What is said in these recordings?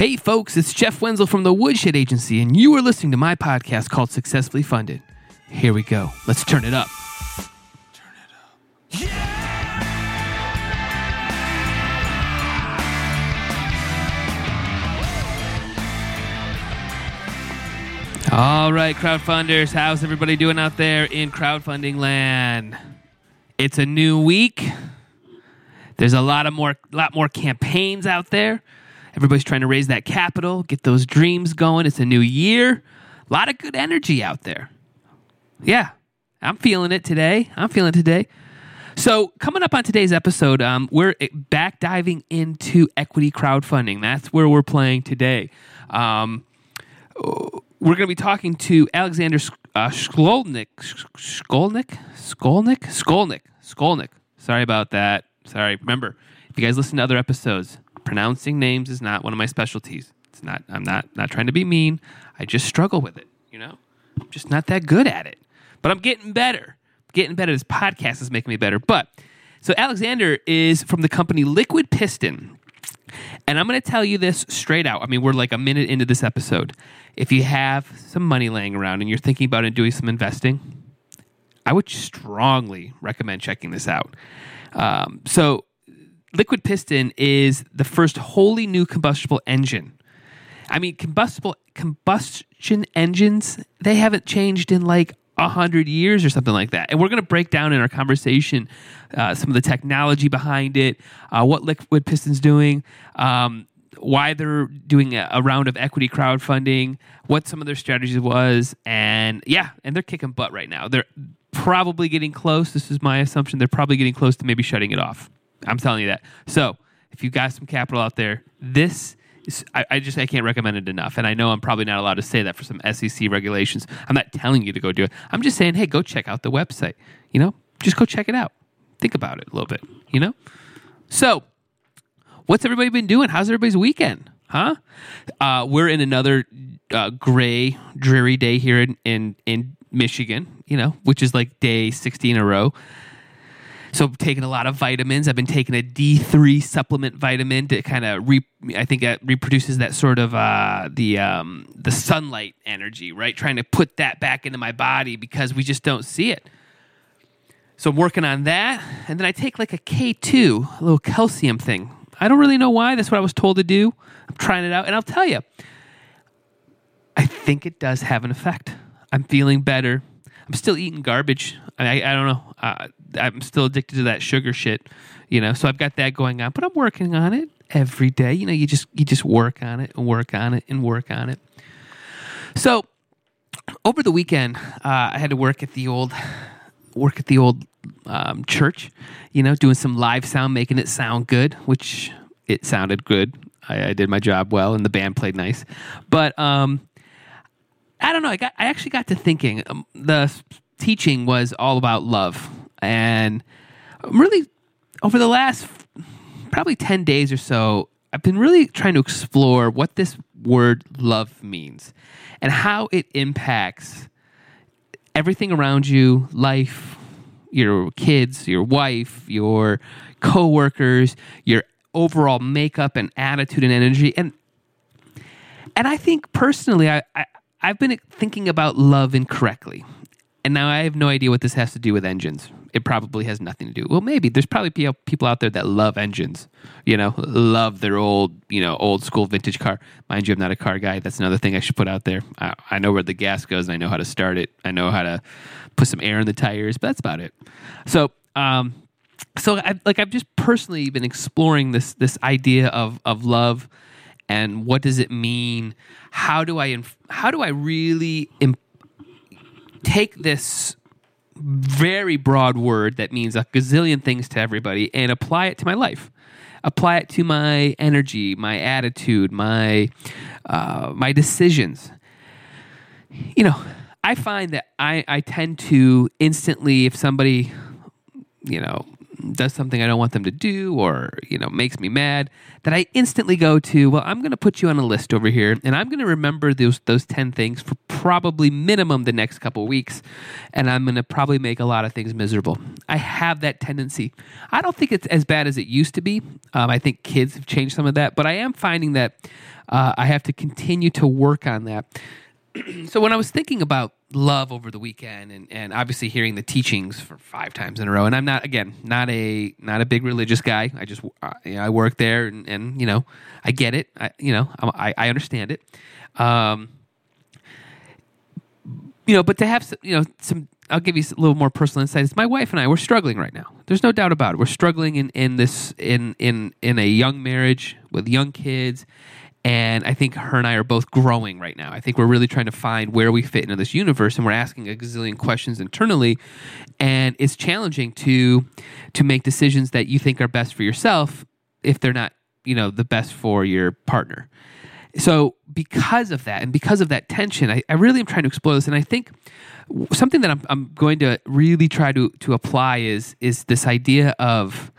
Hey, folks, it's Jeff Wenzel from the Woodshed Agency, and you are listening to my podcast called Successfully Funded. Here we go. Let's turn it up. Yeah. All right, crowdfunders, how's everybody doing out there in crowdfunding land? It's a new week. There's a lot of more lot more campaigns out there. Everybody's trying to raise that capital, get those dreams going. It's a new year. A lot of good energy out there. Yeah, I'm feeling it today. I'm feeling today. So, coming up on today's episode, um, we're back diving into equity crowdfunding. That's where we're playing today. Um, we're going to be talking to Alexander uh, Skolnick. Skolnick? Skolnick? Skolnick. Skolnick. Sorry about that. Sorry. Remember, if you guys listen to other episodes, pronouncing names is not one of my specialties. It's not. I'm not not trying to be mean. I just struggle with it. You know, I'm just not that good at it. But I'm getting better. Getting better. This podcast is making me better. But so Alexander is from the company Liquid Piston. And I'm going to tell you this straight out. I mean, we're like a minute into this episode. If you have some money laying around and you're thinking about doing some investing, I would strongly recommend checking this out. Um, so, liquid piston is the first wholly new combustible engine. I mean, combustible combustion engines they haven't changed in like a hundred years or something like that. And we're going to break down in our conversation uh, some of the technology behind it, uh, what Liquid Piston's doing, um, why they're doing a, a, round of equity crowdfunding, what some of their strategies was, and yeah, and they're kicking butt right now. They're probably getting close. This is my assumption. They're probably getting close to maybe shutting it off. I'm telling you that. So if you got some capital out there, this I, I, just I can't recommend it enough. And I know I'm probably not allowed to say that for some SEC regulations. I'm not telling you to go do it. I'm just saying, hey, go check out the website. You know, just go check it out. Think about it a little bit. You know. So, what's everybody been doing? How's everybody's weekend? Huh? Uh, we're in another uh, gray, dreary day here in, in in Michigan. You know, which is like day 60 in a row. So I'm taking a lot of vitamins. I've been taking a D3 supplement vitamin to kind of re- I think that reproduces that sort of uh, the um, the sunlight energy, right? Trying to put that back into my body because we just don't see it. So I'm working on that, and then I take like a K2, a little calcium thing. I don't really know why. That's what I was told to do. I'm trying it out, and I'll tell you, I think it does have an effect. I'm feeling better. I'm still eating garbage. I, I don't know. Uh, I'm still addicted to that sugar shit, you know. So I've got that going on, but I'm working on it every day. You know, you just you just work on it and work on it and work on it. So over the weekend, uh, I had to work at the old work at the old um, church. You know, doing some live sound, making it sound good, which it sounded good. I, I did my job well, and the band played nice. But um, I don't know. I got I actually got to thinking. Um, the teaching was all about love, and really over the last probably ten days or so, I've been really trying to explore what this word love means and how it impacts everything around you, life, your kids, your wife, your coworkers, your overall makeup and attitude and energy, and and I think personally, I, I I've been thinking about love incorrectly. And now I have no idea what this has to do with engines. It probably has nothing to do. Well, maybe there's probably people out there that love engines, you know, love their old, you know, old school vintage car. Mind you, I'm not a car guy. That's another thing I should put out there. I, I know where the gas goes and I know how to start it. I know how to put some air in the tires, but that's about it. So, um, so I, like I've just personally been exploring this this idea of of love and what does it mean? How do I inf- how do I really imp- take this very broad word that means a gazillion things to everybody and apply it to my life? Apply it to my energy, my attitude, my uh, my decisions. You know, I find that I, I tend to instantly, if somebody, you know, does something I don't want them to do or, you know, makes me mad, that I instantly go to, well, I'm going to put you on a list over here and I'm going to remember those those 10 things for probably minimum the next couple weeks and I'm going to probably make a lot of things miserable. I have that tendency. I don't think it's as bad as it used to be. Um, I think kids have changed some of that, but I am finding that uh, I have to continue to work on that. so when I was thinking about love over the weekend and, and obviously hearing the teachings for five times in a row and i'm not again not a not a big religious guy. I just uh, you know, i work there and, and you know i get it. I you know i, I understand it. Um, you know but to have some, you know some i'll give you a little more personal insight. It's my wife and i we're struggling right now. There's no doubt about it. We're struggling in in this in in in a young marriage with young kids and I think her and I are both growing right now. I think we're really trying to find where we fit into this universe, and we're asking a gazillion questions internally. And it's challenging to to make decisions that you think are best for yourself if they're not, you know, the best for your partner. So because of that, and because of that tension, I, I really am trying to explore this. And I think something that I'm, I'm going to really try to to apply is is this idea of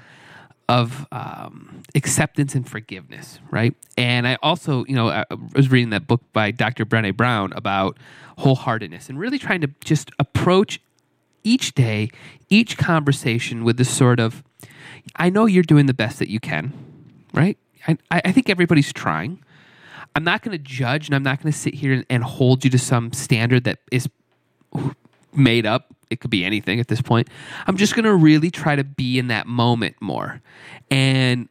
of um, acceptance and forgiveness, right? And I also, you know, I was reading that book by Dr. Brene Brown about wholeheartedness and really trying to just approach each day, each conversation with this sort of, I know you're doing the best that you can, right? I, I think everybody's trying. I'm not going to judge and I'm not going to sit here and, and hold you to some standard that is made up it could be anything at this point. I'm just going to really try to be in that moment more and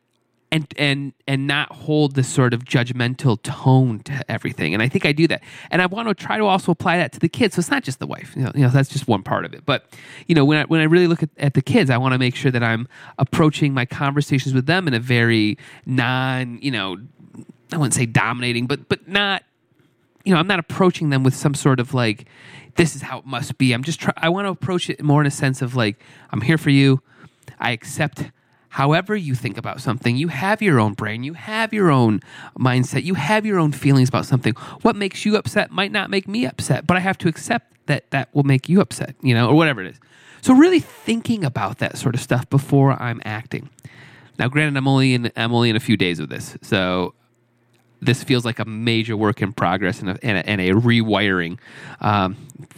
and and and not hold this sort of judgmental tone to everything. And I think I do that. And I want to try to also apply that to the kids. So it's not just the wife. You know, you know that's just one part of it. But you know, when I when I really look at, at the kids, I want to make sure that I'm approaching my conversations with them in a very non, you know, I wouldn't say dominating, but but not you know, I'm not approaching them with some sort of like, this is how it must be. I'm just trying, I want to approach it more in a sense of like, I'm here for you. I accept however you think about something. You have your own brain, you have your own mindset, you have your own feelings about something. What makes you upset might not make me upset, but I have to accept that that will make you upset, you know, or whatever it is. So really thinking about that sort of stuff before I'm acting. Now, granted, I'm only in I'm only in a few days of this, so this feels like a major work in progress and a, and a, and a rewiring. Um,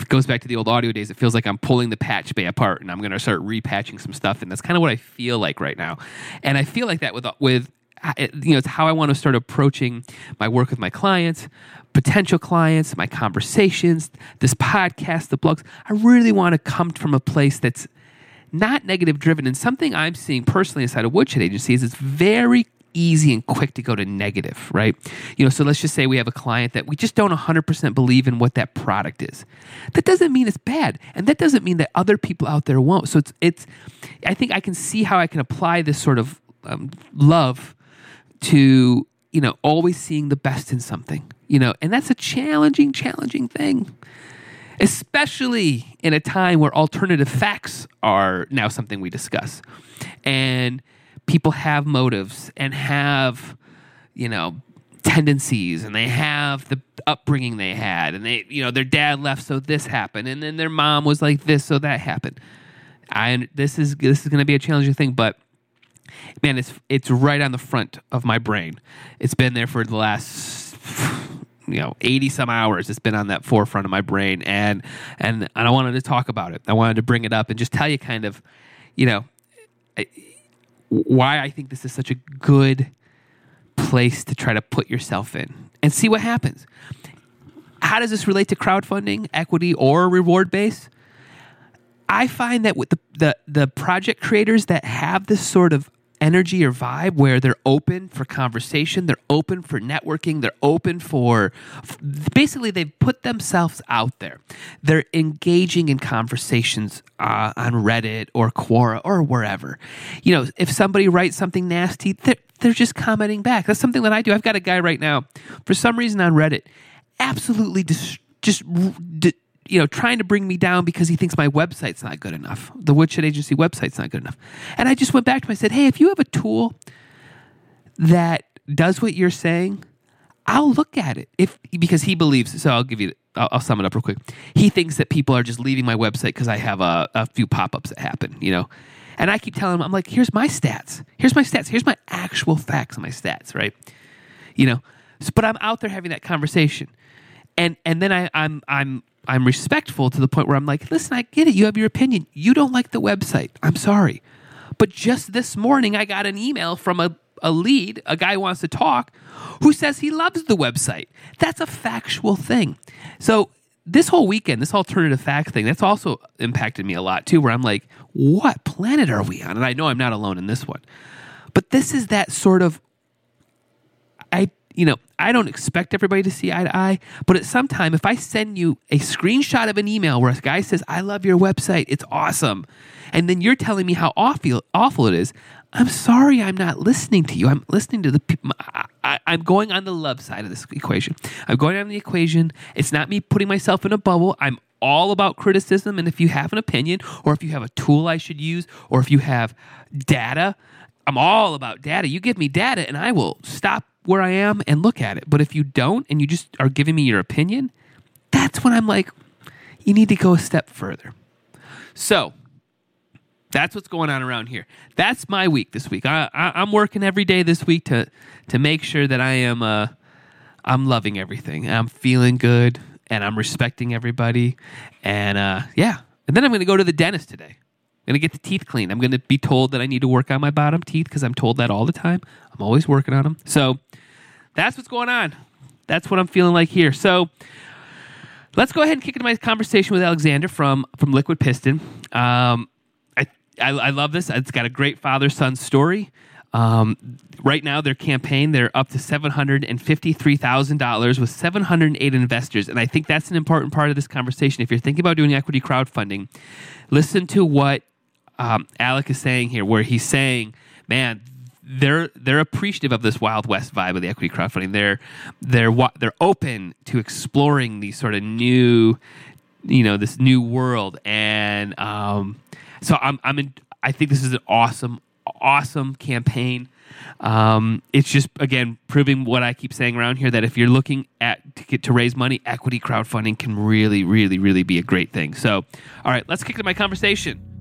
goes back to the old audio days. It feels like I'm pulling the patch bay apart and I'm going to start repatching some stuff. And that's kind of what I feel like right now. And I feel like that with, with, you know, it's how I want to start approaching my work with my clients, potential clients, my conversations, this podcast, the blogs. I really want to come from a place that's not negative driven. And something I'm seeing personally inside of Woodshed Agency is it's very easy and quick to go to negative, right? You know, so let's just say we have a client that we just don't 100% believe in what that product is. That doesn't mean it's bad, and that doesn't mean that other people out there won't. So it's it's I think I can see how I can apply this sort of um, love to, you know, always seeing the best in something, you know, and that's a challenging challenging thing. Especially in a time where alternative facts are now something we discuss. And people have motives and have, you know, tendencies and they have the upbringing they had and they you know their dad left so this happened and then their mom was like this so that happened. I this is this is going to be a challenging thing but man it's it's right on the front of my brain. It's been there for the last you know 80 some hours. It's been on that forefront of my brain and and, and i wanted to talk about it. I wanted to bring it up and just tell you kind of you know why I think this is such a good place to try to put yourself in and see what happens. How does this relate to crowdfunding, equity, or reward base? I find that with the, the, the project creators that have this sort of energy or vibe where they're open for conversation, they're open for networking, they're open for basically they've put themselves out there. They're engaging in conversations uh, on Reddit or Quora or wherever. You know, if somebody writes something nasty, they're, they're just commenting back. That's something that I do. I've got a guy right now, for some reason on Reddit, absolutely dis- just you know, trying to bring me down because he thinks my website's not good enough. The Woodshed Agency website's not good enough. And I just went back to him. I said, hey, if you have a tool that does what you're saying, I'll look at it. If because he believes. So I'll give you. I'll, I'll sum it up real quick. He thinks that people are just leaving my website because I have a, a few pop ups that happen. You know, And I keep telling him, I'm like, here's my stats. Here's my stats. Here's my actual facts on my stats, right? You know, so, but I'm out there having that conversation. And and then I, I'm I'm I'm respectful to the point where I'm like, listen, I get it. You have your opinion. You don't like the website. I'm sorry. But just this morning, I got an email from a, a lead, a guy who wants to talk, who says he loves the website. That's a factual thing. So this whole weekend, this alternative fact thing, that's also impacted me a lot too, where I'm like, what planet are we on? And I know I'm not alone in this one. But this is that sort of I you know, I don't expect everybody to see eye to eye, but at some time, if I send you a screenshot of an email where a guy says, I love your website, it's awesome, and then you're telling me how awful, awful it is, I'm sorry I'm not listening to you. I'm listening to the people. I'm going on the love side of this equation. I'm going on the equation. It's not me putting myself in a bubble. I'm all about criticism. And if you have an opinion, or if you have a tool I should use, or if you have data, I'm all about data. You give me data, and I will stop where I am and look at it. But if you don't and you just are giving me your opinion, that's when I'm like, you need to go a step further. So that's what's going on around here. That's my week this week. I, am working every day this week to to make sure that I am uh, I'm loving everything. I'm feeling good and I'm respecting everybody. And uh, yeah, and then I'm going to go to the dentist today. I'm to get the teeth cleaned. I'm to be told that I need to work on my bottom teeth because I'm told that all the time. I'm always working on them. So that's what's going on. That's what I'm feeling like here. So let's go ahead and kick into my conversation with Alexander from from Liquid Piston. Um, I, I, I love this. It's got a great father son story. Um, right now, their campaign they're up to seven hundred and fifty three thousand dollars with seven hundred and eight investors, and I think that's an important part of this conversation. If you're thinking about doing equity crowdfunding, listen to what um, Alec is saying here, where he's saying, man, they're they're appreciative of this Wild West vibe of the equity crowdfunding. They're they're they're open to exploring these sort of new, you know, this new world. And um, so I'm I'm in. I think this is an awesome awesome campaign. Um, it's just again proving what I keep saying around here that if you're looking at to get to raise money, equity crowdfunding can really, really, really be a great thing. So, all right, let's kick to my conversation.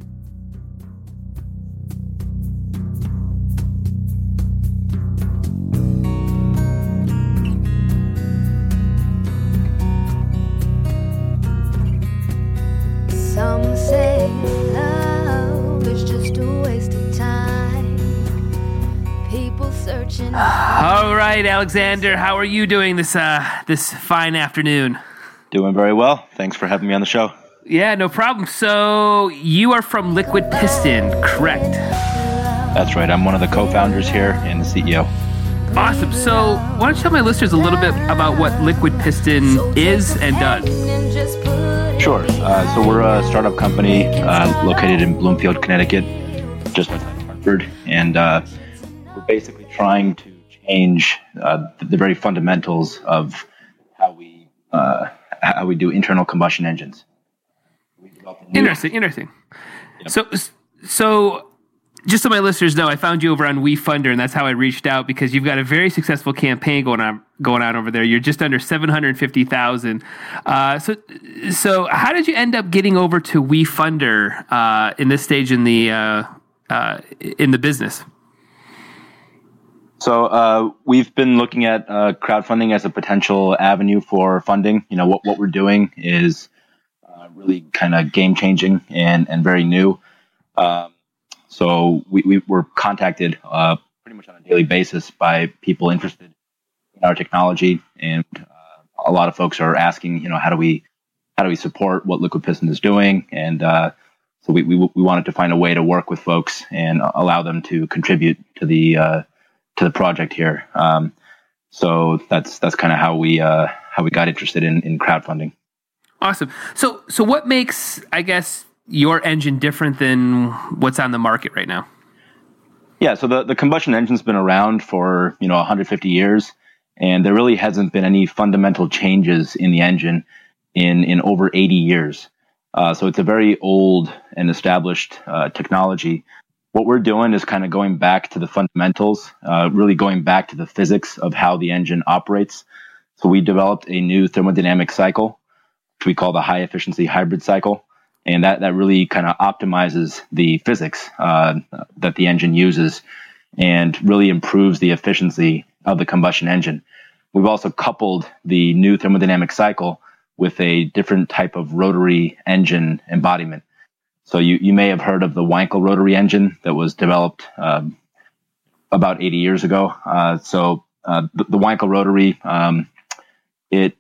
All right, Alexander, how are you doing this uh, this fine afternoon? Doing very well. Thanks for having me on the show. Yeah, no problem. So you are from Liquid Piston, correct? That's right. I'm one of the co-founders here and the CEO. Awesome. So why don't you tell my listeners a little bit about what Liquid Piston is and does? Sure. Uh, so we're a startup company uh, located in Bloomfield, Connecticut, just outside Hartford, and uh, we're basically trying to change uh, the, very fundamentals of how we uh, how we do internal combustion engines. Interesting, interesting. Yep. So, so just so my listeners know, I found you over on WeFunder, and that's how I reached out because you've got a very successful campaign going on going on over there. You're just under seven hundred fifty thousand. Uh, so, so how did you end up getting over to WeFunder uh, in this stage in the uh, uh in the business? So uh, we've been looking at uh, crowdfunding as a potential avenue for funding. You know, what, what we're doing is really kind of game changing and, and very new. Um, so we, we were contacted uh, pretty much on a daily basis by people interested in our technology, and uh, a lot of folks are asking, you know, how do we how do we support what Liquid Piston is doing? And uh, so we, we, we wanted to find a way to work with folks and allow them to contribute to the to the project here. Um, so that's that's kind of how we uh, how we got interested in in crowdfunding. Awesome. So so what makes I guess your engine different than what's on the market right now? Yeah, so the, the combustion engine's been around for you know 150 years, and there really hasn't been any fundamental changes in the engine in in over 80 years. Uh, so it's a very old and established uh, technology what we're doing is kind of going back to the fundamentals, uh, really going back to the physics of how the engine operates. So we developed a new thermodynamic cycle, which we call the high efficiency hybrid cycle. And that that really kind of optimizes the physics uh, that the engine uses, and really improves the efficiency of the combustion engine. We've also coupled the new thermodynamic cycle with a different type of rotary engine embodiment. So you, you may have heard of the Wankel rotary engine that was developed um, about 80 years ago. Uh, so uh, the, the Wankel rotary, um, it it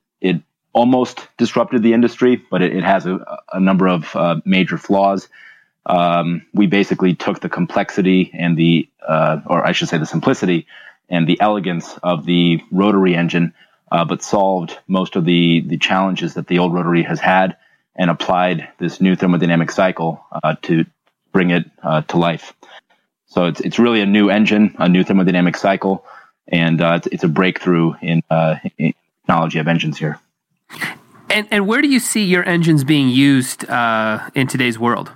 almost disrupted the industry, but it, it has a, a, number of uh, major flaws. Um, we basically took the complexity and the, uh, or I should say, the simplicity and the elegance of the rotary engine, uh, but solved most of the the challenges that the old rotary has had, and applied this new thermodynamic cycle uh, to bring it uh, to life. So it's it's really a new engine, a new thermodynamic cycle, and uh, it's, it's, a breakthrough in, uh, in, technology of engines here. And and where do you see your engines being used uh, in today's world?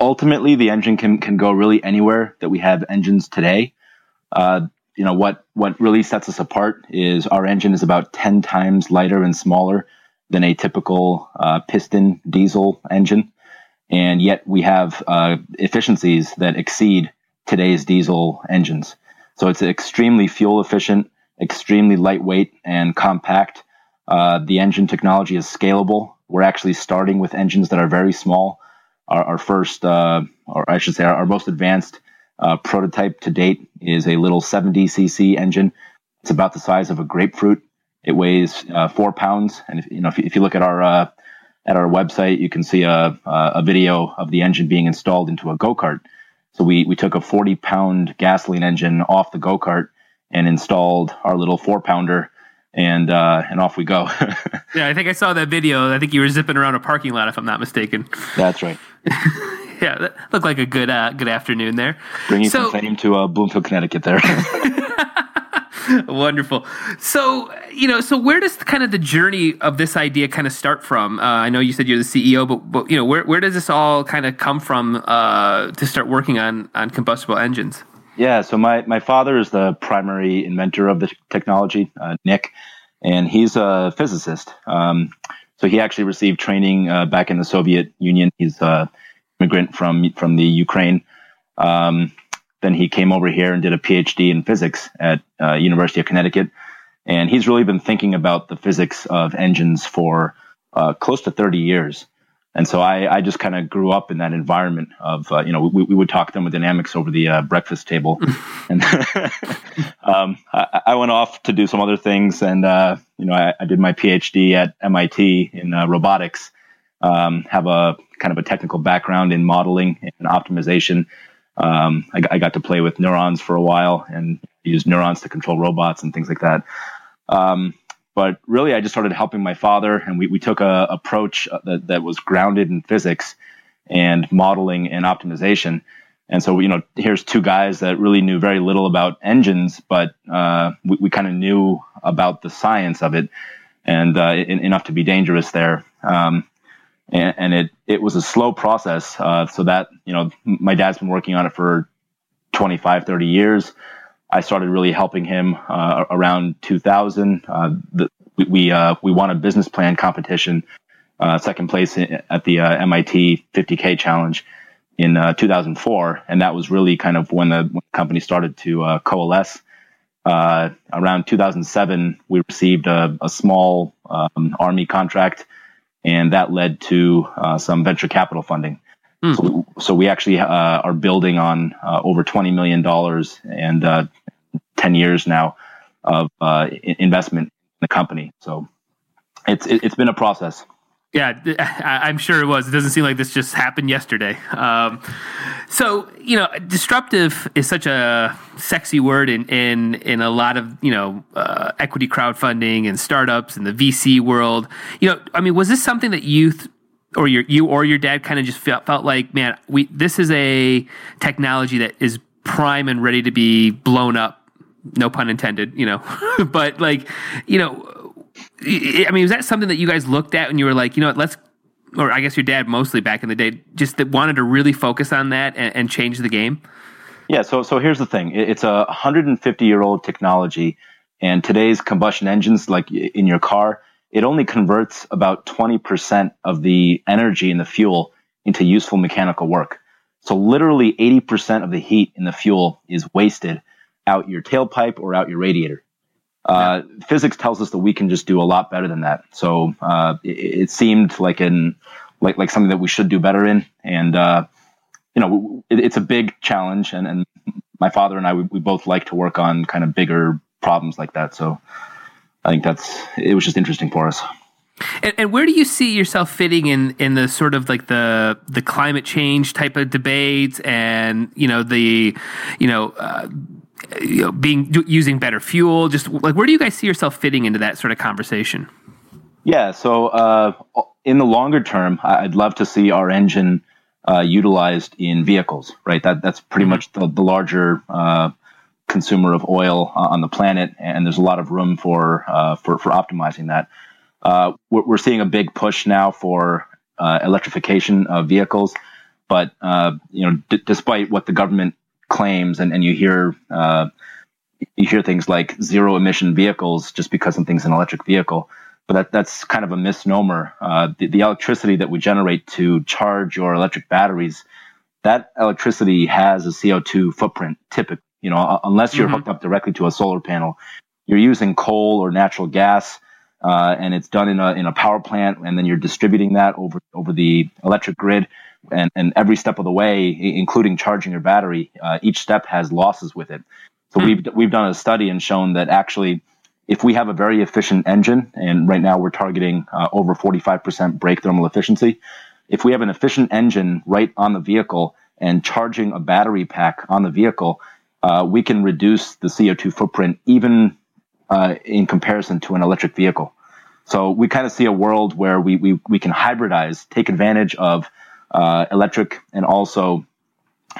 Ultimately, the engine can can go really anywhere that we have engines today. Uh, you know what what really sets us apart is our engine is about ten times lighter and smaller than a typical uh, piston diesel engine and yet we have uh, efficiencies that exceed today's diesel engines. So it's extremely fuel efficient, extremely lightweight and compact. Uh, the engine technology is scalable. We're actually starting with engines that are very small. Our, our first, uh, or I should say, our, our most advanced uh, prototype to date is a little 70cc engine. It's about the size of a grapefruit. It weighs uh, four pounds, and if you know if, if you look at our uh, at our website, you can see a, a video of the engine being installed into a go kart. So we, we took a 40 pound gasoline engine off the go kart and installed our little four pounder and uh, and off we go. yeah, I think I saw that video. I think you were zipping around a parking lot, if I'm not mistaken. That's right. yeah, that looked like a good uh, good afternoon there. Bringing so, some fame to uh, Bloomfield, Connecticut. There. Wonderful. So, you know, so where does kind of the journey of this idea kind of start from? Uh, I know you said you're the CEO, but, but you know, where, where does this all kind of come from uh, to start working on, on combustible engines? Yeah, so my, my father is the primary inventor of the technology, uh, Nick, and he's a physicist. Um, so he actually received training uh, back in the Soviet Union. He's an immigrant from from the Ukraine. Um, then he came over here and did a PhD in physics at uh, University of Connecticut, and he's really been thinking about the physics of engines for uh, close to 30 years. And so I, I just kind of grew up in that environment of, uh, you know, we, we would talk thermodynamics over the uh, breakfast table. and um, I, I, went off to do some other things. And, uh, you know, I, I, did my PhD at MIT in uh, robotics, um, have a kind of a technical background in modeling and optimization. Um, I, I, got to play with neurons for a while and use neurons to control robots and things like that. Um, but really, I just started helping my father, and we, we took a approach uh, that, that was grounded in physics and modeling and optimization. And so, you know, here's two guys that really knew very little about engines, but uh, we, we kind of knew about the science of it and uh, in, enough to be dangerous there. Um, and, and it it was a slow process. Uh, so that you know, my dad's been working on it for 25, 30 years. I started really helping him uh, around 2000. Uh, the, we we, uh, we won a business plan competition, uh, second place at the uh, MIT 50K challenge in 2004, and that was really kind of when the, when the company started to coalesce. around 2007, we received a, a small um, army contract and that led to uh, some venture capital funding. Mm. So, we, so, we, actually uh, are building on uh, over twenty million dollars and uh, ten years now of uh, investment in the company. So it's it, has been a process. Yeah, I'm sure it was. It doesn't seem like this just happened yesterday. Um, so you know, disruptive is such a sexy word in in in a lot of you know uh, equity crowdfunding and startups and the VC world. You know, I mean, was this something that you th- or your you or your dad kind of just felt, felt like, man, we this is a technology that is prime and ready to be blown up. No pun intended, you know, but like, you know, I mean, was that something that you guys looked at and you were like, you know what, let's, or I guess your dad mostly back in the day, just wanted to really focus on that and, and change the game? Yeah. So, so here's the thing. It's a 150 year old technology, and today's combustion engines, like in your car, it only converts about 20% of the energy in the fuel into useful mechanical work. So literally 80% of the heat in the fuel is wasted out your tailpipe or out your radiator. Uh, physics tells us that we can just do a lot better than that. So uh, it, it, seemed like an like like something that we should do better in, and uh, you know it, it's a big challenge. And, and my father and I we, we both like to work on kind of bigger problems like that. So I think that's it was just interesting for us. And, and, where do you see yourself fitting in in the sort of like the the climate change type of debates, and you know the you know. Uh, you know, being using better fuel, just like where do you guys see yourself fitting into that sort of conversation? Yeah, so uh, in the longer term, I'd love to see our engine uh, utilized in vehicles. Right, that that's pretty mm-hmm. much the, the larger uh, consumer of oil on the planet, and there's a lot of room for uh, for for optimizing that. Uh, we're, we're, seeing a big push now for uh, electrification of vehicles, but uh, you know, d- despite what the government claims, and, and you hear you hear things like zero emission vehicles just because something's an electric vehicle. But that, that's kind of a misnomer. The, the electricity that we generate to charge your electric batteries, that electricity has a CO2 footprint typically. You know, unless you're mm-hmm. hooked up directly to a solar panel, you're using coal or natural gas, uh, and it's done in a in a power plant, and then you're distributing that over over the electric grid, and and every step of the way, including charging your battery, uh, each step has losses with it. So mm-hmm. we've we've done a study and shown that actually, if we have a very efficient engine, and right now we're targeting uh, over 45% brake thermal efficiency, if we have an efficient engine right on the vehicle and charging a battery pack on the vehicle uh, we can reduce the CO2 footprint even uh, in comparison to an electric vehicle. So we kind of see a world where we, we, we can hybridize, take advantage of uh, electric and also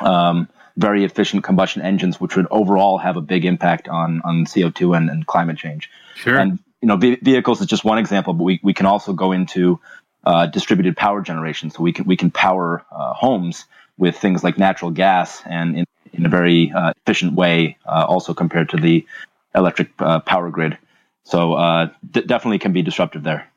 um, very efficient combustion engines, which would overall have a big impact on, on CO2 and, and climate change. Sure. And you know, vehicles is just one example, but we, we can also go into uh, distributed power generation. So we can we can power uh, homes with things like natural gas, and in in a very uh, efficient way, uh, also compared to the electric uh, power grid. So uh, d- definitely can be disruptive there.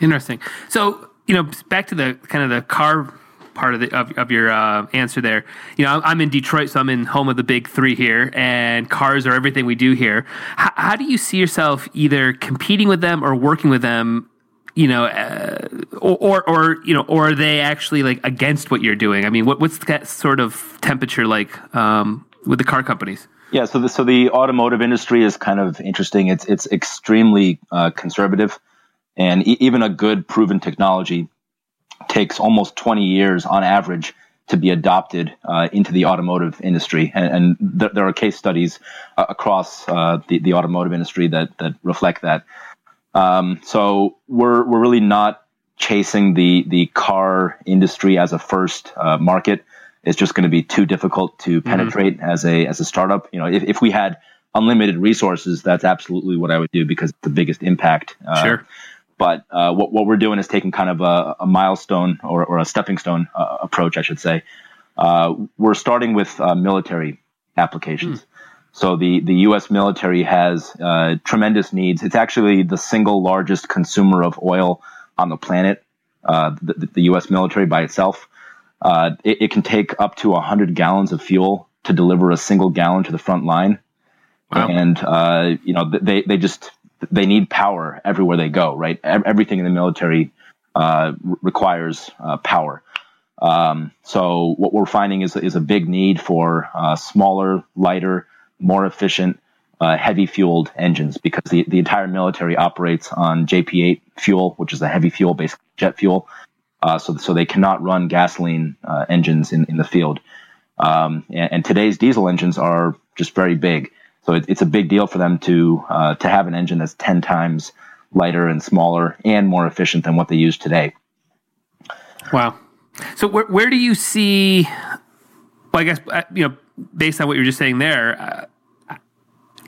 Interesting. So you know, back to the kind of the car part of the of, of your uh, answer there. You know, I'm in Detroit, so I'm in home of the big three here, and cars are everything we do here. H- how do you see yourself either competing with them or working with them you know, uh, or, or, or you know, or are they actually like against what you're doing? I mean, what, what's that sort of temperature like um, with the car companies? Yeah, so the so the automotive industry is kind of interesting. It's it's extremely uh, conservative, and e- even a good proven technology takes almost 20 years on average to be adopted uh, into the automotive industry. And, and th- there are case studies uh, across uh, the, the automotive industry that that reflect that. Um, so we're we're really not chasing the the car industry as a first uh, market. It's just going to be too difficult to mm-hmm. penetrate mm-hmm. as a as a startup. You know, if, if we had unlimited resources, that's absolutely what I would do because it's the biggest impact. Uh, sure. But uh, what what we're doing is taking kind of a, a milestone or, or a stepping stone uh, approach, I should say. Uh, we're starting with uh, military applications. Mm. So the, the U.S. military has uh, tremendous needs. It's actually the single largest consumer of oil on the planet. Uh, the, the, U.S. military by itself, uh, it, it, can take up to 100 gallons of fuel to deliver a single gallon to the front line. Wow. And uh, you know they they just they need power everywhere they go. Right, everything in the military uh, requires uh, power. Um, so what we're finding is is a big need for smaller, lighter more efficient, uh, heavy fueled engines because the, the entire military operates on JP8 fuel, which is a heavy fuel, basically jet fuel. Uh, so, so they cannot run gasoline uh, engines in, in the field. Um, and, and, today's diesel engines are just very big. So it, it's a big deal for them to uh, to have an engine that's 10 times lighter and smaller and more efficient than what they use today. Wow. So where, where do you see, well, I guess, uh, you know, based on what you were just saying there, uh,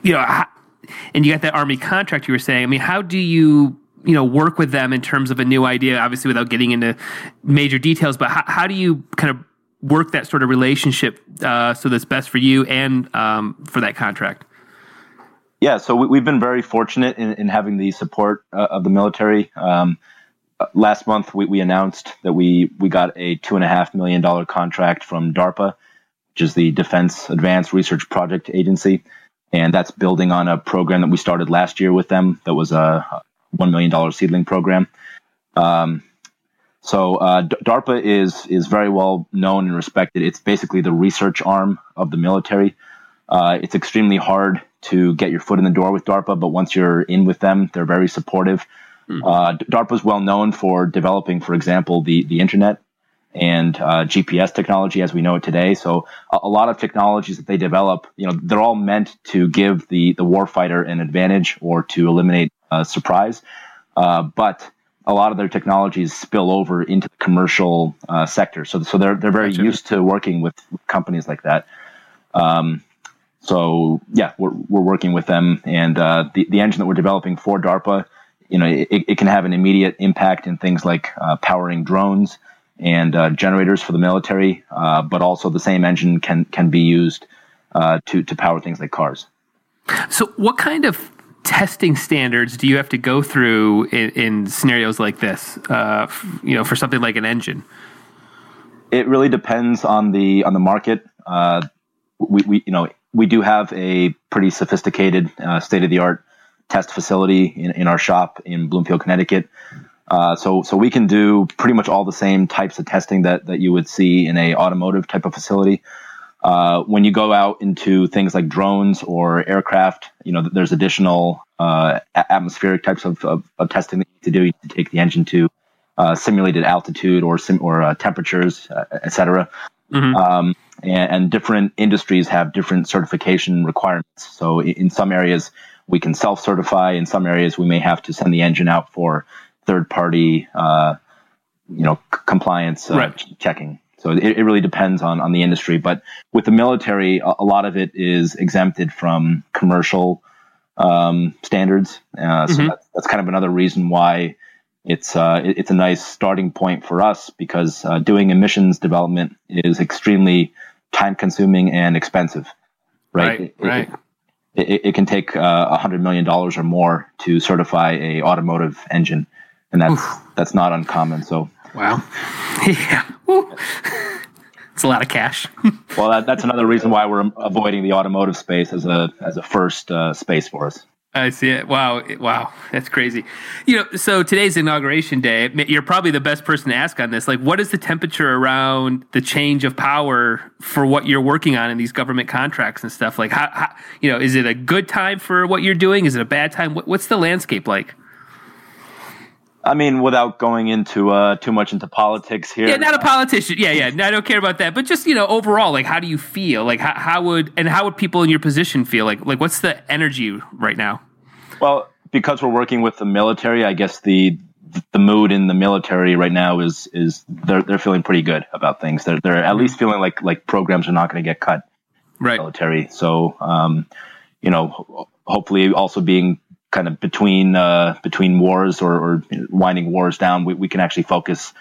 you know, and you got that army contract you were saying. I mean, how do you you know work with them in terms of a new idea? Obviously, without getting into major details, but how, how do you kind of work that sort of relationship uh, so that's best for you and um, for that contract? Yeah, so we, have been very fortunate in, in having the support uh, of the military. Um, last month, we, we, announced that we we got a two and a half million dollar contract from DARPA, which is the Defense Advanced Research Project Agency, and that's building on a program that we started last year with them. That was a one million dollar seedling program. Um, so uh, DARPA is is very well known and respected. It's basically the research arm of the military. Uh, it's extremely hard to get your foot in the door with DARPA, but once you're in with them, they're very supportive. Mm-hmm. Uh, DARPA is well known for developing, for example, the the internet and uh, GPS technology as we know it today. So a, a, lot of technologies that they develop, you know, they're all meant to give the the warfighter an advantage or to eliminate a surprise. Uh, but a lot of their technologies spill over into the commercial uh, sector. So so they're they're very gotcha. used to working with companies like that. Um, so yeah, we're, we're working with them, and uh, the the engine that we're developing for DARPA, you know, it, it can have an immediate impact in things like uh, powering drones and uh, generators for the military, uh, but also the same engine can can be used uh, to to power things like cars. So, what kind of testing standards do you have to go through in, in scenarios like this? Uh, you know, for something like an engine. It really depends on the on the market. we, we you know we do have a pretty sophisticated, uh, state of the art test facility in, in our shop in Bloomfield, Connecticut. Uh, so, so we can do pretty much all the same types of testing that, that you would see in a automotive type of facility. Uh, when you go out into things like drones or aircraft, you know, there's additional uh, atmospheric types of, of, of, testing that you need to do. You need to take the engine to uh, simulated altitude or sim- or uh, temperatures, uh, et cetera. Mm-hmm. Um, and, and, different industries have different certification requirements. So in some areas we can self-certify. In some areas we may have to send the engine out for third-party, uh, you know, c- compliance uh, right. checking. So it, it, really depends on, on the industry. But with the military, a, a lot of it is exempted from commercial um, standards. Uh, so mm-hmm. that's, that's kind of another reason why it's uh, it's a nice starting point for us because uh, doing emissions development is extremely time consuming and expensive. Right. Right. It, right. It, it, it, can take uh, a uh, hundred million dollars or more to certify a automotive engine, and that's Oof. that's not uncommon. So. Wow. yeah. It's a lot of cash. well, that, that's another reason why we're avoiding the automotive space as a as a first uh, space for us. I see it. Wow. Wow. That's crazy. You know, so today's inauguration day. You're probably the best person to ask on this. Like, what is the temperature around the change of power for what you're working on in these government contracts and stuff? Like, how, how you know, is it a good time for what you're doing? Is it a bad time? What, what's the landscape like? I mean, without going into uh, too much into politics here. Yeah, not a politician. Yeah, yeah. I don't care about that. But just you know, overall, like, how do you feel? Like, how, how would and how would people in your position feel? Like, like what's the energy right now? Well, because we're working with the military, I guess the the mood in the military right now is is they're they're feeling pretty good about things. They're they're at least feeling like like programs are not going to get cut. Right. Military. So, um, you know, hopefully also being kind of between uh, between wars or, or winding wars down, we, we can actually focus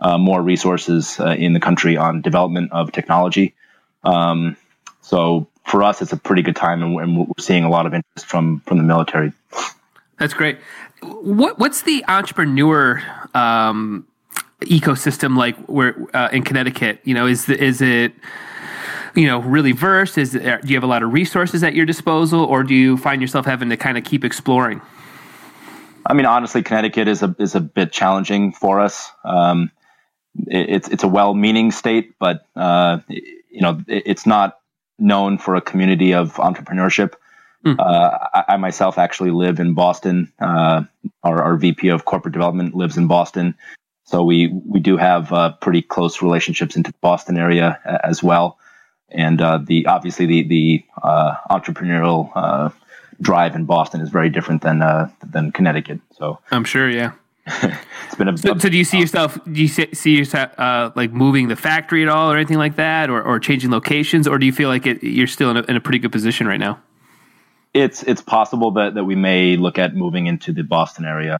uh, more resources uh, in the country on development of technology. Um, so for us, it's a pretty good time, and, we're seeing a lot of interest from from the military. That's great. What what's the entrepreneur um, ecosystem like? Where uh, in Connecticut, you know, is the, is it you know really versed? Is do you have a lot of resources at your disposal, or do you find yourself having to kind of keep exploring? I mean, honestly, Connecticut is a is a bit challenging for us. Um, it, it's it's a well-meaning state, but uh, you know, it, it's not known for a community of entrepreneurship. Mm. Uh, I, I, myself actually live in Boston. Uh, our, our, VP of corporate development lives in Boston, so we we do have uh, pretty close relationships into the Boston area as well and uh, the obviously the the uh, entrepreneurial uh, drive in Boston is very different than uh, than Connecticut. So I'm sure, yeah. it's been a, so, so, do you see yourself? Do you see, see yourself uh, like moving the factory at all, or anything like that, or, or changing locations, or do you feel like it, you're still in a, in a pretty good position right now? It's it's possible that that we may look at moving into the Boston area.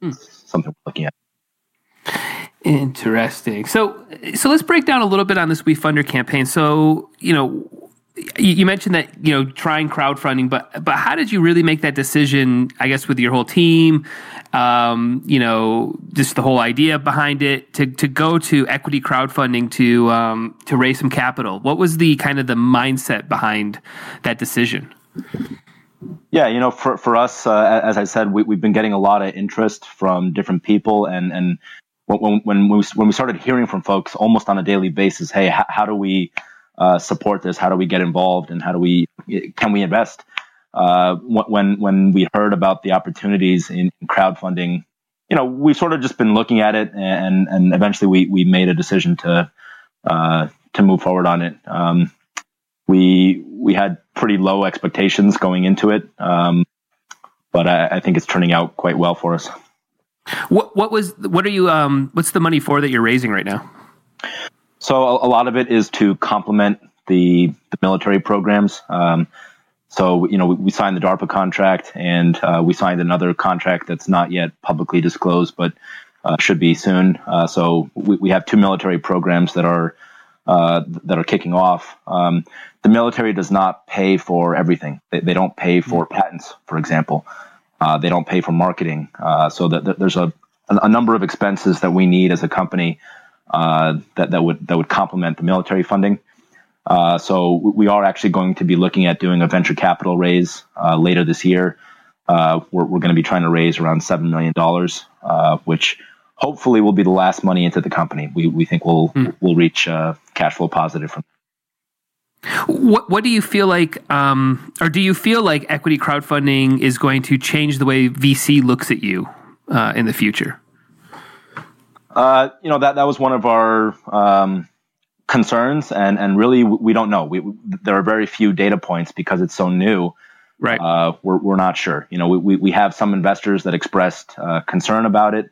Hmm. Something we're looking at. Interesting. So, so let's break down a little bit on this WeFunder campaign. So, you know, you mentioned that you know trying crowdfunding, but but how did you really make that decision? I guess with your whole team, um, you know, just the whole idea behind it to to go to equity crowdfunding to um, to raise some capital. What was the kind of the mindset behind that decision? Yeah, you know, for for us, uh, as I said, we, we've been getting a lot of interest from different people, and and when when we when we started hearing from folks almost on a daily basis, hey, how, how do we uh, support this? How do we get involved, and how do we can we invest? Uh, when when we heard about the opportunities in crowdfunding, you know, we've sort of just been looking at it, and and eventually we we made a decision to uh, to move forward on it. Um, we we had pretty low expectations going into it, um, but I, I think it's turning out quite well for us. What what was what are you um what's the money for that you're raising right now? So a, a lot of it is to complement the the military programs. Um, so you know we, we, signed the DARPA contract and uh, we signed another contract that's not yet publicly disclosed, but uh, should be soon. Uh, so we, we have two military programs that are uh, that are kicking off. Um, the military does not pay for everything. They, they don't pay for patents, for example. Uh, they don't pay for marketing. Uh, so that, there's a, a number of expenses that we need as a company uh, that, that would that would complement the military funding. Uh, so we are actually going to be looking at doing a venture capital raise uh, later this year. Uh, we're, we're going to be trying to raise around seven million dollars, which hopefully will be the last money into the company. We we think we'll mm. we'll reach cash flow positive from. What what do you feel like, um, or do you feel like equity crowdfunding is going to change the way VC looks at you uh, in the future? Uh, you know that that was one of our um, concerns, and and really we don't know. We, there are very few data points because it's so new. Right. Uh, we're we're not sure. You know, we we have some investors that expressed uh, concern about it.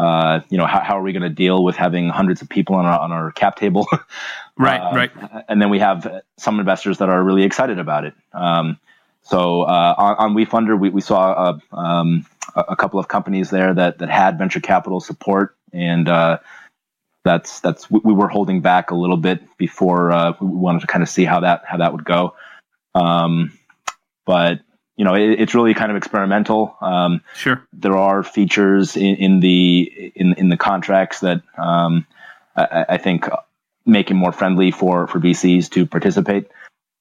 Uh, you know, how, how are we going to deal with having hundreds of people on our, on our cap table? right, uh, right. And then we have some investors that are really excited about it. Um, so uh, on, on WeFunder, we, we saw a, um, a couple of companies there that, that had venture capital support, and uh, that's that's we, we, were holding back a little bit before uh, we wanted to kind of see how that how that would go. Um, but you know, it, it's really kind of experimental. Um, sure. There are features in, in the in in the contracts that um, I, I, think make it more friendly for for VCs to participate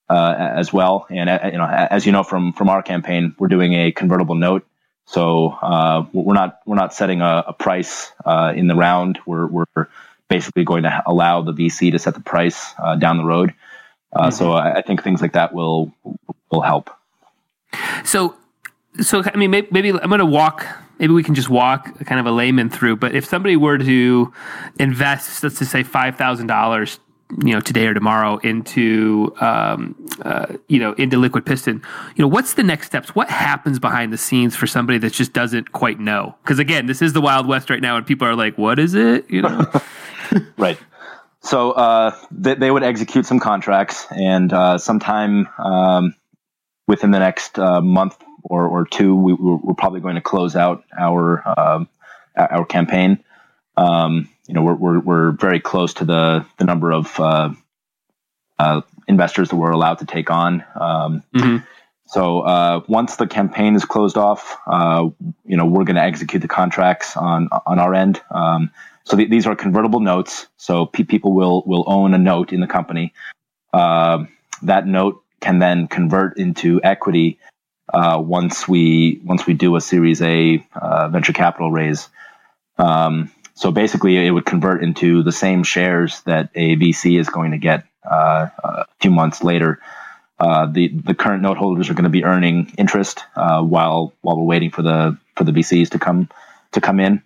uh, as well. And uh, you know, as you know from from our campaign, we're doing a convertible note. So uh, we're not we're not setting a, a price uh, in the round. We're we're basically going to allow the VC to set the price uh, down the road. Uh, mm-hmm. So I, I think things like that will will help. So, so I mean, maybe, maybe I'm going to walk. Maybe we can just walk kind of a layman through. But if somebody were to invest, let's just say five thousand dollars, you know, today or tomorrow into, um, uh, you know, into Liquid Piston, you know, what's the next steps? What happens behind the scenes for somebody that just doesn't quite know? Because again, this is the Wild West right now, and people are like, "What is it?" You know, right. So uh, they, they, would execute some contracts, and uh, sometime um, within the next uh, month or, or two, we, are probably going to close out our uh, our campaign. Um, you know, we're, we're, we're very close to the the number of uh, uh investors that we're allowed to take on. Um, mm-hmm. So uh, once the campaign is closed off, uh, you know, we're going to execute the contracts on on our end. Um, so th- these are convertible notes. So pe- people will will own a note in the company. that note can then convert into equity uh, once we once we do a Series A uh, venture capital raise. Um, so basically, it would convert into the same shares that a VC is going to get uh, a few months later. Uh, the the current note holders are going to be earning interest uh, while while we're waiting for the for the VCs to come to come in.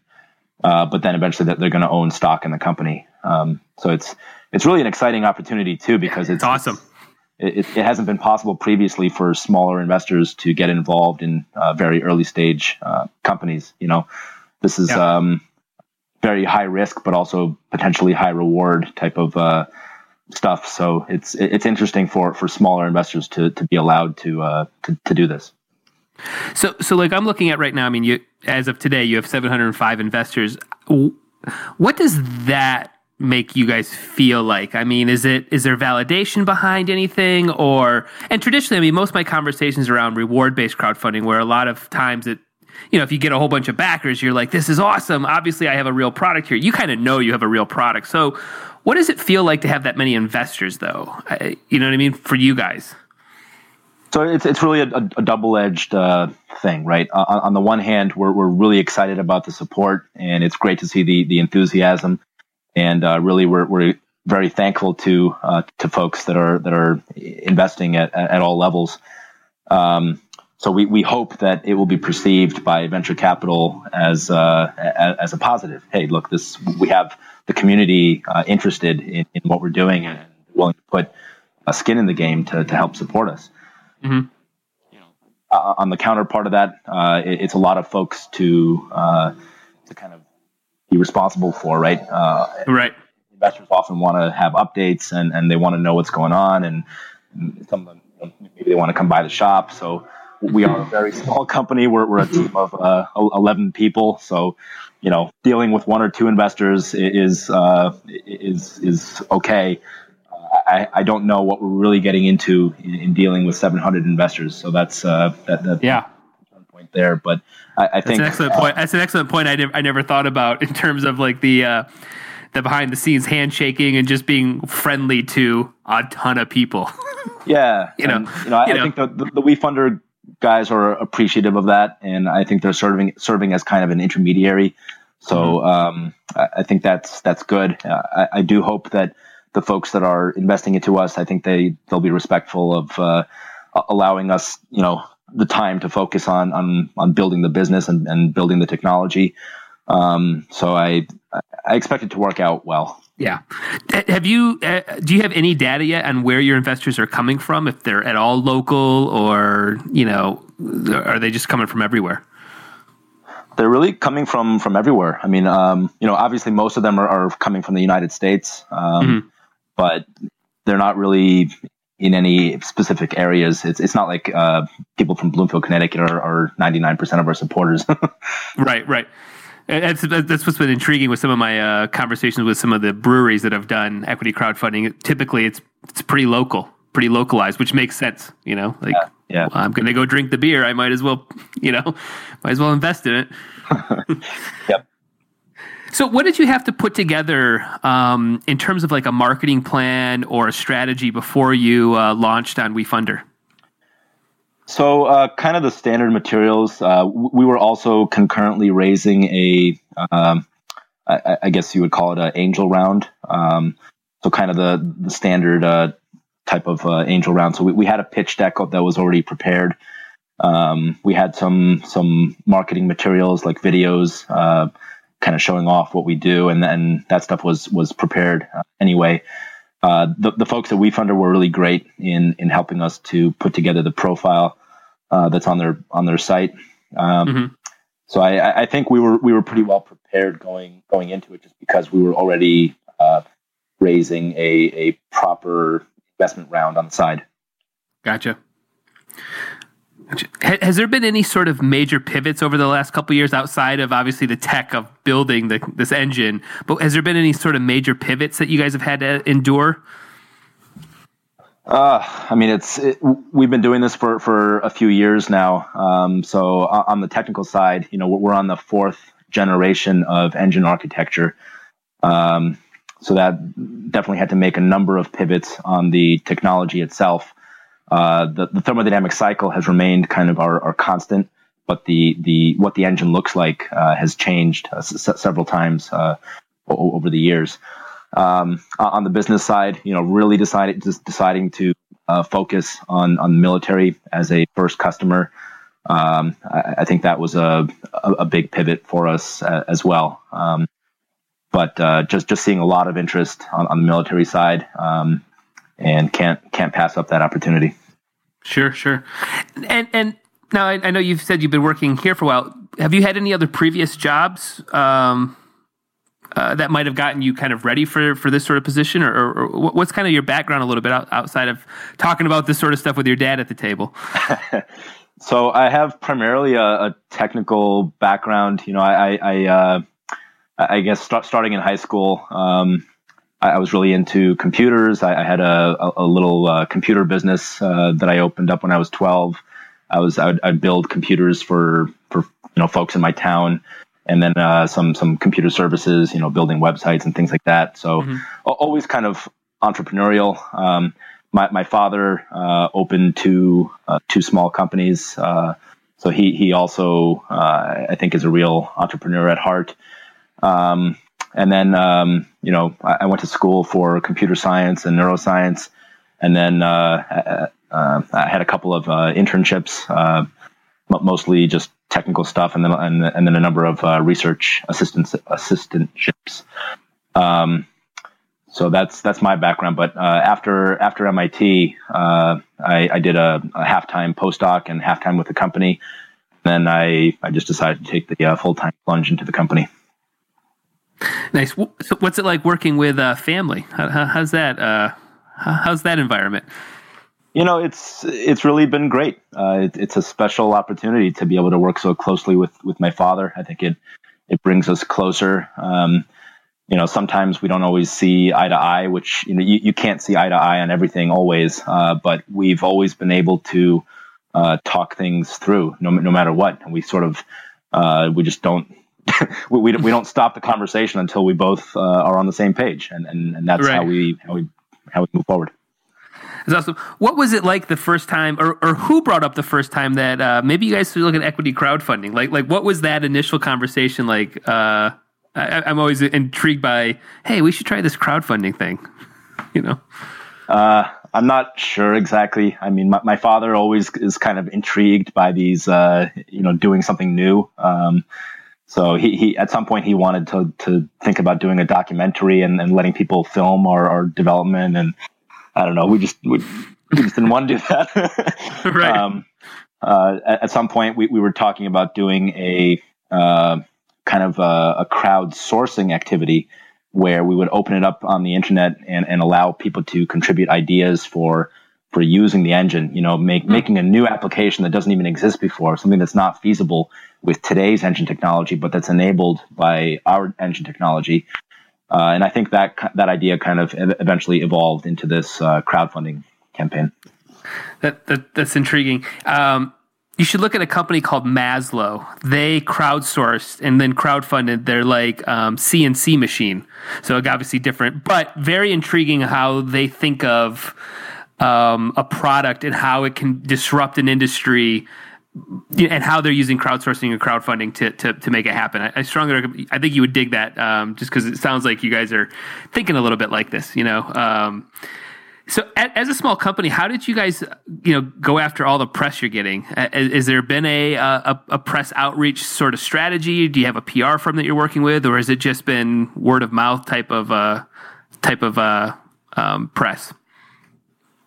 Uh, but then eventually they're going to own stock in the company. Um, so it's it's really an exciting opportunity too because it's, it's awesome. It's, it, it, hasn't been possible previously for smaller investors to get involved in uh, very early stage uh, companies. You know, this is yeah. um, very high risk, but also potentially high reward type of uh, stuff. So it's it's interesting for, for smaller investors to to be allowed to uh, to, to do this. So so like I'm looking at right now. I mean, you as of today, you have 705 investors. What does that make you guys feel like? I mean, is it is there validation behind anything or and traditionally, I mean, most of my conversations around reward based crowdfunding where a lot of times it you know, if you get a whole bunch of backers, you're like, this is awesome. Obviously, I have a real product here. You kind of know you have a real product. So, what does it feel like to have that many investors, though? I, you know what I mean? For you guys? So it's it's really a, a double edged uh, thing, right? Uh, on the one hand, we're we're really excited about the support, and it's great to see the the enthusiasm, and uh, really we're we're very thankful to uh, to folks that are that are investing at at all levels. Um, so we, we hope that it will be perceived by venture capital as uh, as, a positive. Hey, look, this we have the community uh, interested in, in, what we're doing and willing to put a skin in the game to, to help support us. Mm-hmm. You know, uh, on the counterpart of that, uh, it, it's a lot of folks to uh, to kind of be responsible for, right? Uh, right. Investors often want to have updates and, and they want to know what's going on, and, and some of them maybe they want to come by the shop. So we are a very small company. We're, we're a team of uh, 11 people. So, you know, dealing with one or two investors is, uh, is, is okay. Uh, I, I don't know what we're really getting into in, in dealing with 700 investors. So that's, uh, that, that, yeah. There, but I, I think that's an excellent point. That's an excellent point. I, I never thought about in terms of like the uh, the behind the scenes handshaking and just being friendly to a ton of people. Yeah, you know, and, you know, I, you know. I think the, the, the WeFunder guys are appreciative of that, and I think they're serving serving as kind of an intermediary. So mm-hmm. um, I, I, think that's that's good. Uh, I, I, do hope that the folks that are investing into us, I think they they'll be respectful of uh, allowing us, you know, the time to focus on on on building the business and, and building the technology. Um, so I I expect it to work out well. Yeah. Have you? Uh, do you have any data yet on where your investors are coming from? If they're at all local, or you know, are they just coming from everywhere? They're really coming from from everywhere. I mean, um, you know, obviously most of them are, are coming from the United States, um, mm-hmm. but they're not really in any specific areas. It's it's not like uh, people from Bloomfield, Connecticut are ninety nine percent of our supporters. right. Right. That's, that's what's been intriguing with some of my uh, conversations with some of the breweries that have done equity crowdfunding. Typically, it's it's pretty local, pretty localized, which makes sense. You know, like yeah, yeah. Well, I'm going to go drink the beer. I might as well, you know, might as well invest in it. yep. So, what did you have to put together um, in terms of like a marketing plan or a strategy before you uh, launched on WeFunder? So, uh, kind of the standard materials. Uh, we were also concurrently raising a, um, I, I, guess you would call it an angel round. Um, so, kind of the the standard uh, type of uh, angel round. So, we, we had a pitch deck that was already prepared. Um, we had some some marketing materials like videos, uh, kind of showing off what we do, and then that stuff was was prepared uh, anyway. Uh, the, the folks at WeFunder were really great in in helping us to put together the profile uh, that's on their on their site. Um, mm-hmm. So I, I, think we were we were pretty well prepared going going into it, just because we were already uh, raising a a proper investment round on the side. Gotcha. Has there been any sort of major pivots over the last couple years outside of obviously the tech of building the, this engine? But has there been any sort of major pivots that you guys have had to endure? Uh, I mean, it's it, we've been doing this for for a few years now. Um, so on the technical side, you know, we're on the fourth generation of engine architecture. Um, so that definitely had to make a number of pivots on the technology itself. Uh, the, the, thermodynamic cycle has remained kind of our, our constant, but the, the what the engine looks like uh, has changed uh, s- several times uh, over the years. Um, on the business side, you know, really decided just deciding to uh, focus on on military as a first customer. Um, I, I, think that was a, a, a big pivot for us as well. Um, but just just seeing a lot of interest on, on the military side. Um, and can't can't pass up that opportunity. Sure, sure. And and now I, I, know you've said you've been working here for a while. Have you had any other previous jobs um, uh, that might have gotten you kind of ready for for this sort of position, or, or, or what's kind of your background a little bit outside of talking about this sort of stuff with your dad at the table? so I have primarily a, a, technical background. You know, I I, I, uh, I guess start, starting in high school. Um, I, was really into computers. I, I had a, a, a little uh, computer business uh, that I opened up when I was 12. I was I'd, I'd, build computers for for you know folks in my town, and then uh, some some computer services, you know, building websites and things like that. So mm-hmm. always kind of entrepreneurial. Um, my my father uh, opened two uh, two small companies. Uh, so he he also uh, I think is a real entrepreneur at heart. Um, and then um, you know I, I, went to school for computer science and neuroscience, and then uh, uh, I had a couple of internships, mostly just technical stuff, and then and, and then a number of research assistants assistantships. Um, so that's that's my background. But uh, after after MIT, uh, I, I, did a, a halftime postdoc and halftime with the company. Then I I just decided to take the uh, full time plunge into the company. Nice. So what's it like working with uh, family? How, how's that? Uh, how's that environment? You know, it's it's really been great. Uh, it, it's a special opportunity to be able to work so closely with with my father. I think it it brings us closer. Um, you know, sometimes we don't always see eye to eye, which, you know, you, you can't see eye to eye on everything always. Uh, but we've always been able to uh, talk things through no, no matter what. And we sort of, uh, we just don't, we, we, we, don't stop the conversation until we both uh, are on the same page. And, and, and that's right. how we, how we, how we move forward. That's awesome. What was it like the first time, or, or who brought up the first time that uh, maybe you guys should look at equity crowdfunding? Like, like what was that initial conversation like? Uh, I, am always intrigued by, hey, we should try this crowdfunding thing. you know, uh, I'm not sure exactly. I mean, my, my, father always is kind of intrigued by these, uh, you know, doing something new. Um, so he, he, at some point, he wanted to to think about doing a documentary and, and letting people film our, our development. And I don't know, we just we, we just didn't want to do that. right. Um, uh, at, at, some point, we, we were talking about doing a uh, kind of a, a crowdsourcing activity where we would open it up on the internet and, and allow people to contribute ideas for for using the engine, you know, make, mm. making a new application that doesn't even exist before, something that's not feasible with today's engine technology, but that's enabled by our engine technology. Uh, and I think that that idea kind of eventually evolved into this uh, crowdfunding campaign. That, that that's intriguing. Um, you should look at a company called Maslow. They crowdsourced and then crowdfunded their like um, CNC machine. So obviously different, but very intriguing how they think of um, a product and how it can disrupt an industry and how they're using crowdsourcing and crowdfunding to, to, to make it happen. I, I strongly, I think you would dig that um, just because it sounds like you guys are thinking a little bit like this, you know. Um, so, as a small company, how did you guys, you know, go after all the press you're getting? Has there been a, a, a press outreach sort of strategy? Do you have a PR firm that you're working with, or has it just been word of mouth type of uh, type of uh, um, press?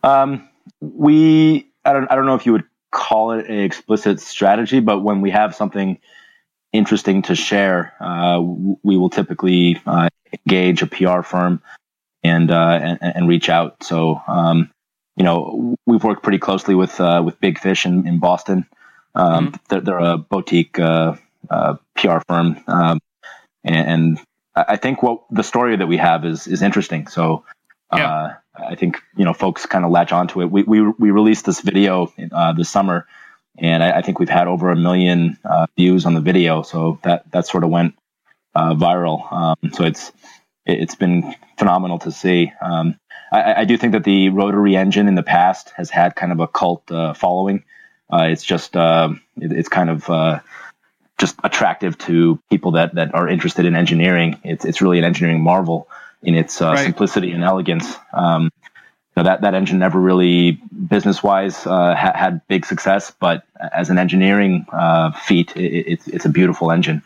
Um, we, I don't, I don't know if you would call it an explicit strategy, but when we have something interesting to share, uh, we will typically uh, engage a PR firm and uh, and, and, reach out. So um, you know we've worked pretty closely with uh, with Big Fish in, in Boston. Um, mm-hmm. they're, they're, a boutique uh, uh PR firm, um, and, and, I think what the story that we have is is interesting. So. Yeah. Uh, I think you know folks kind of latch onto it. We we, we released this video uh, this summer, and I, I, think we've had over a million views on the video. So that that sort of went viral. Um, so it's it's been phenomenal to see. Um, I, I, do think that the rotary engine in the past has had kind of a cult uh, following. Uh, it's just uh, it, it's kind of uh, just attractive to people that that are interested in engineering. It's it's really an engineering marvel in its uh, right. simplicity and elegance. Um, that that engine never really business wise uh, ha- had big success, but as an engineering feat, it, it's it's a beautiful engine.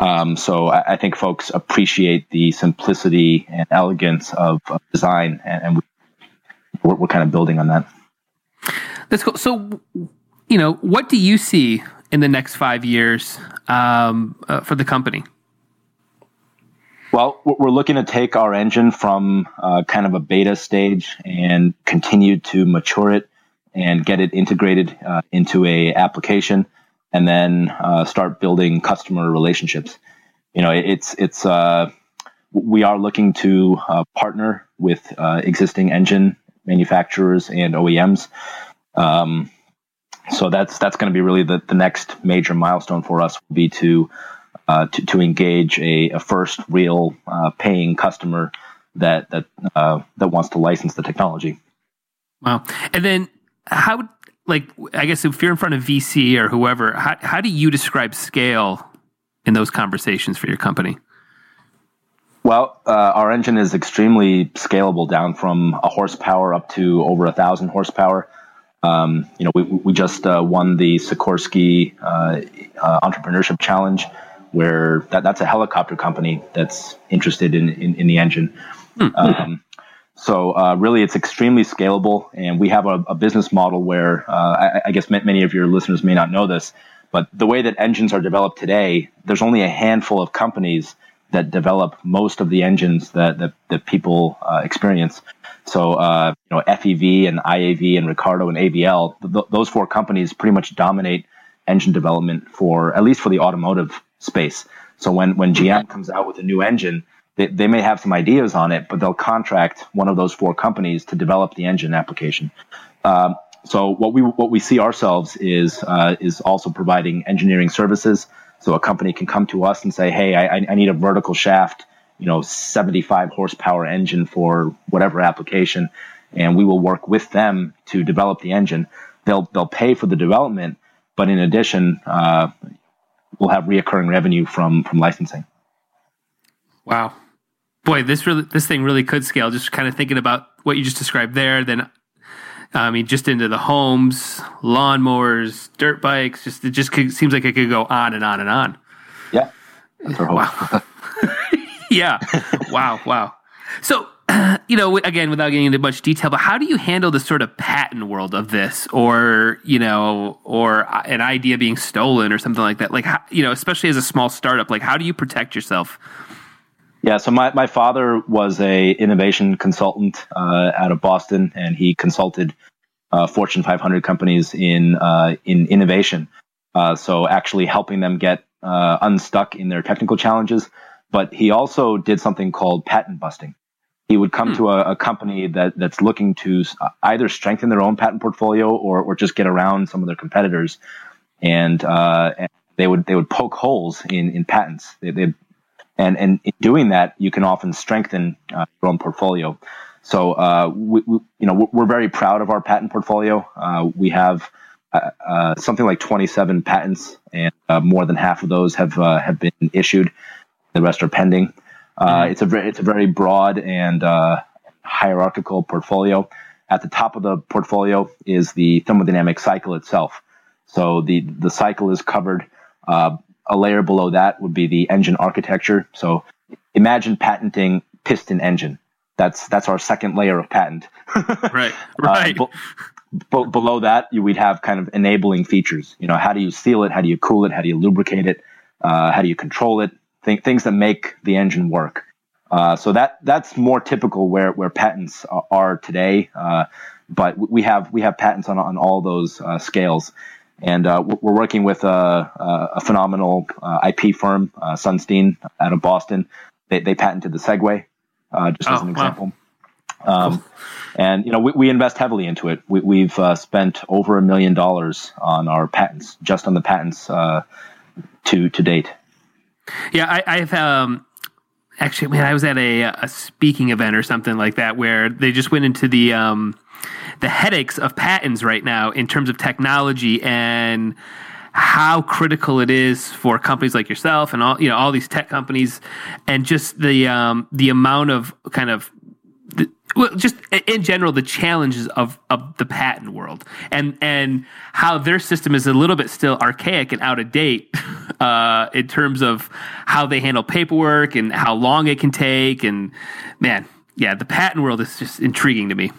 Um, so I, I, think folks appreciate the simplicity and elegance of, of design, and, and we, are we're kind of building on that. That's cool. So, you know, what do you see in the next five years um, uh, for the company? Well, we're looking to take our engine from uh, kind of a beta stage and continue to mature it and get it integrated uh, into a application and then uh, start building customer relationships. You know, it's it's uh, we are looking to uh, partner with uh, existing engine manufacturers and OEMs. Um, so that's that's going to be really the, the next major milestone for us will be to uh, to, to engage a, a first real uh, paying customer that that uh, that wants to license the technology. Wow! And then how like I guess if you're in front of VC or whoever, how how do you describe scale in those conversations for your company? Well, uh, our engine is extremely scalable, down from a horsepower up to over a thousand horsepower. Um, you know, we, we just uh, won the Sikorsky uh, uh, Entrepreneurship Challenge, where that, that's a helicopter company that's interested in, in, in the engine. Hmm. Um, so uh, really, it's extremely scalable, and we have a, a business model where uh, I, I, guess many of your listeners may not know this, but the way that engines are developed today, there's only a handful of companies that develop most of the engines that that, that people uh, experience. So uh, you know FEV and IAV and Ricardo and AVL, th- those four companies pretty much dominate engine development for at least for the automotive space. So when when GM comes out with a new engine, they, they may have some ideas on it, but they'll contract one of those four companies to develop the engine application. Um, so what we what we see ourselves is uh, is also providing engineering services so a company can come to us and say, "Hey, I, I need a vertical shaft, you know, 75 horsepower engine for whatever application," and we will work with them to develop the engine. They'll they'll pay for the development, but in addition, uh, we'll have reoccurring revenue from from licensing. Wow, boy, this really this thing really could scale. Just kind of thinking about what you just described there, then I mean, just into the homes, lawnmowers, dirt bikes. Just it just could, seems like it could go on and on and on. Yeah. Wow. yeah. wow. Wow. So, you know, again, without getting into much detail, but how do you handle the sort of patent world of this, or you know, or an idea being stolen or something like that? Like, you know, especially as a small startup, like how do you protect yourself? Yeah, so my, my father was a innovation consultant uh, out of Boston, and he consulted uh, Fortune 500 companies in uh, in innovation. Uh, so actually helping them get uh, unstuck in their technical challenges. But he also did something called patent busting. He would come hmm. to a, a, company that that's looking to either strengthen their own patent portfolio or or just get around some of their competitors, and, uh, and they would they would poke holes in in patents. They, would and and in doing that, you can often strengthen uh, your own portfolio. So uh, we, we, you know we're very proud of our patent portfolio. Uh, we have uh, uh, something like 27 patents, and uh, more than half of those have have been issued. The rest are pending. Mm-hmm. It's a very, it's a very broad and hierarchical portfolio. At the top of the portfolio is the thermodynamic cycle itself. So the the cycle is covered a layer below that would be the engine architecture. So imagine patenting piston engine. That's that's our second layer of patent. right, right. Uh, be- below that, you, we'd have kind of enabling features. You know, how do you seal it? How do you cool it? How do you lubricate it? Uh, how do you control it? Th- things that make the engine work. Uh, so that that's more typical where where patents are, today. Uh, but we have we have patents on on all those uh, scales. And uh, we're working with a, a phenomenal uh, IP firm, uh, Sunstein, out of Boston. They, they patented the Segway, uh, just oh, as an example. Wow. Um, and you know, we, we, invest heavily into it. We, have uh, spent over a million dollars on our patents, just on the patents uh, to to date. Yeah, I, have um, actually, man, I was at a, a speaking event or something like that where they just went into the um, the headaches of patents right now in terms of technology and how critical it is for companies like yourself and all you know all these tech companies and just the um, the amount of kind of well, just in general, the challenges of, of the patent world and and how their system is a little bit still archaic and out of date uh, in terms of how they handle paperwork and how long it can take. And man, yeah, the patent world is just intriguing to me.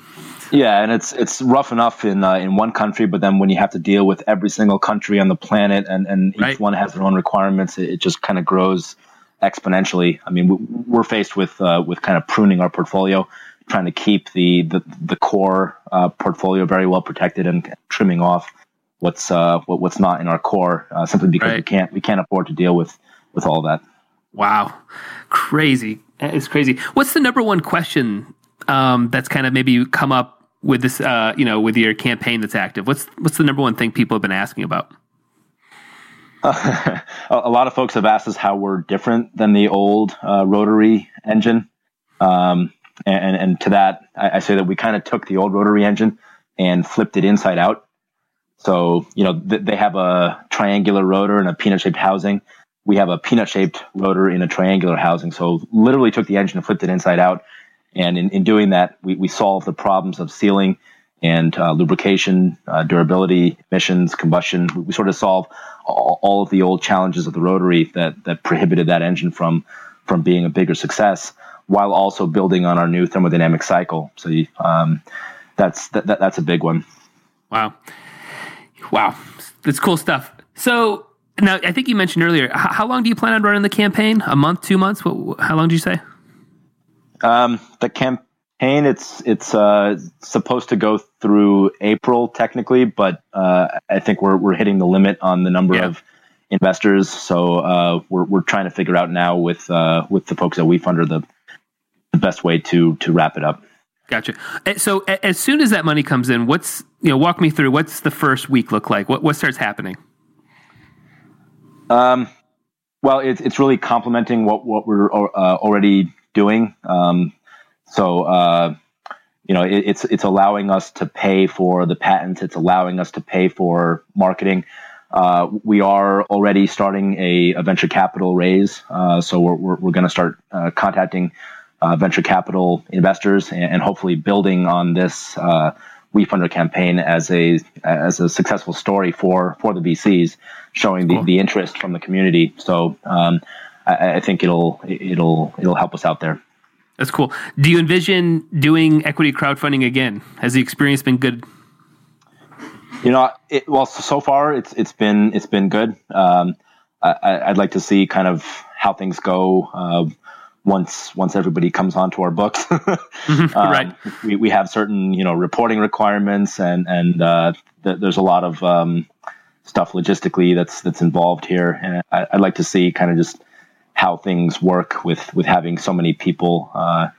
Yeah, and it's it's rough enough in uh, in one country, but then when you have to deal with every single country on the planet, and and each right. one has their own requirements, it, it just kind of grows exponentially. I mean, we're faced with uh, with kind of pruning our portfolio, trying to keep the the, the core uh, portfolio very well protected, and trimming off what's uh, what, what's not in our core, uh, simply because right. we can't we can't afford to deal with with all that. Wow, crazy! It's crazy. What's the number one question um, that's kind of maybe come up with this? Uh, you know, with your campaign that's active. What's what's the number one thing people have been asking about? Uh, a lot of folks have asked us how we're different than the old uh, rotary engine. Um, and, and to that, I, I say that we kind of took the old rotary engine and flipped it inside out. So, you know, th- they have a triangular rotor and a peanut shaped housing. We have a peanut shaped rotor in a triangular housing. So, literally took the engine and flipped it inside out. And in, in doing that, we, we solved the problems of sealing and uh, lubrication, uh, durability, emissions, combustion. We, we sort of solve all, all, of the old challenges of the rotary that, that prohibited that engine from, from being a bigger success while also building on our new thermodynamic cycle. So, um, that's that, that, that's a big one. Wow, wow, that's cool stuff. So now, I think you mentioned earlier. How, long do you plan on running the campaign? A month, two months? What, how long do you say? Um, the campaign it's it's uh, supposed to go through April technically, but uh, I think we're we're hitting the limit on the number yeah. of investors. So uh, we're we're trying to figure out now with uh, with the folks at WeFunder the the best way to to wrap it up. Gotcha. Eh, so as soon as that money comes in, what's you know walk me through what's the first week look like? What what starts happening? Um, well, it's it's really complementing what what we're uh, already doing. Um, so uh, you know, it, it's it's allowing us to pay for the patents. It's allowing us to pay for marketing. Uh, we are already starting a, a venture capital raise, uh, so we're we're, we're going to start uh, contacting uh, venture capital investors and, and, hopefully building on this uh, WeFunder campaign as a as a successful story for for the VCs, showing the, cool. the interest from the community. So um, I, I, think it'll it'll it'll help us out there. That's cool. Do you envision doing equity crowdfunding again? Has the experience been good? You know, it, well, so far it's it's been it's been good. Um, I, would like to see kind of how things go. Uh, once once everybody comes onto our books. um, right. We, we have certain you know reporting requirements and and uh, th- there's a lot of um, stuff logistically that's that's involved here, and I, would like to see kind of just how things work with with having so many people, uh,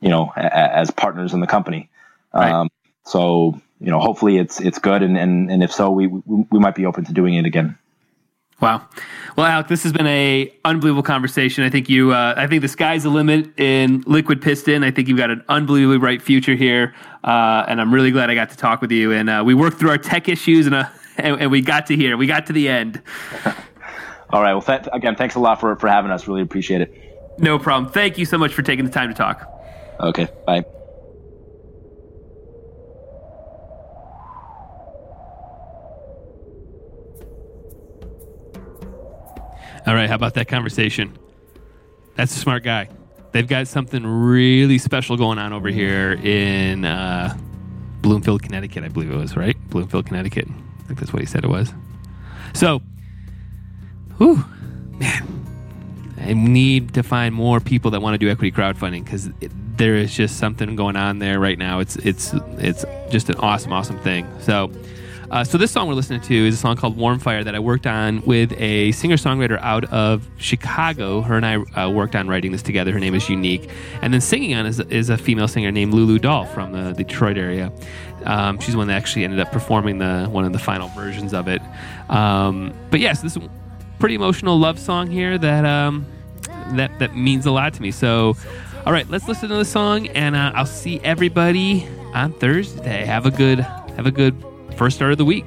you know, a, as partners in the company. Right. Um, so you know, hopefully it's it's good, and and, and if so, we we might be open to doing it again. Wow. Well, Alec, this has been a unbelievable conversation. I think you, uh, I think the sky's the limit in liquid piston. I think you've got an unbelievably bright future here, uh, and I'm really glad I got to talk with you. And uh, we worked through our tech issues, and, uh, and, and we got to here. We got to the end. All right. Well, th- again, thanks a lot for for having us. Really appreciate it. No problem. Thank you so much for taking the time to talk. Okay. Bye. All right, how about that conversation? That's a smart guy. They've got something really special going on over here in uh, Bloomfield, Connecticut, I believe it was, right? Bloomfield, Connecticut. I think that's what he said it was. So, whew, man, I need to find more people that want to do equity crowdfunding because there is just something going on there right now. It's it's it's just an awesome, awesome thing. So, uh, so this song we're listening to is a song called "Warm Fire" that I worked on with a singer-songwriter out of Chicago. Her and I uh, worked on writing this together. Her name is Unique, and then singing on is, is a female singer named Lulu Doll from the, Detroit area. Um, she's the one that actually ended up performing the one of the final versions of it. Um, but yes, this is a pretty emotional love song here that um, that that means a lot to me. So. All right, let's listen to the song, and uh, I'll see everybody on Thursday. Have a good, have a good first start of the week.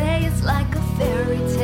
say it's like a fairy tale.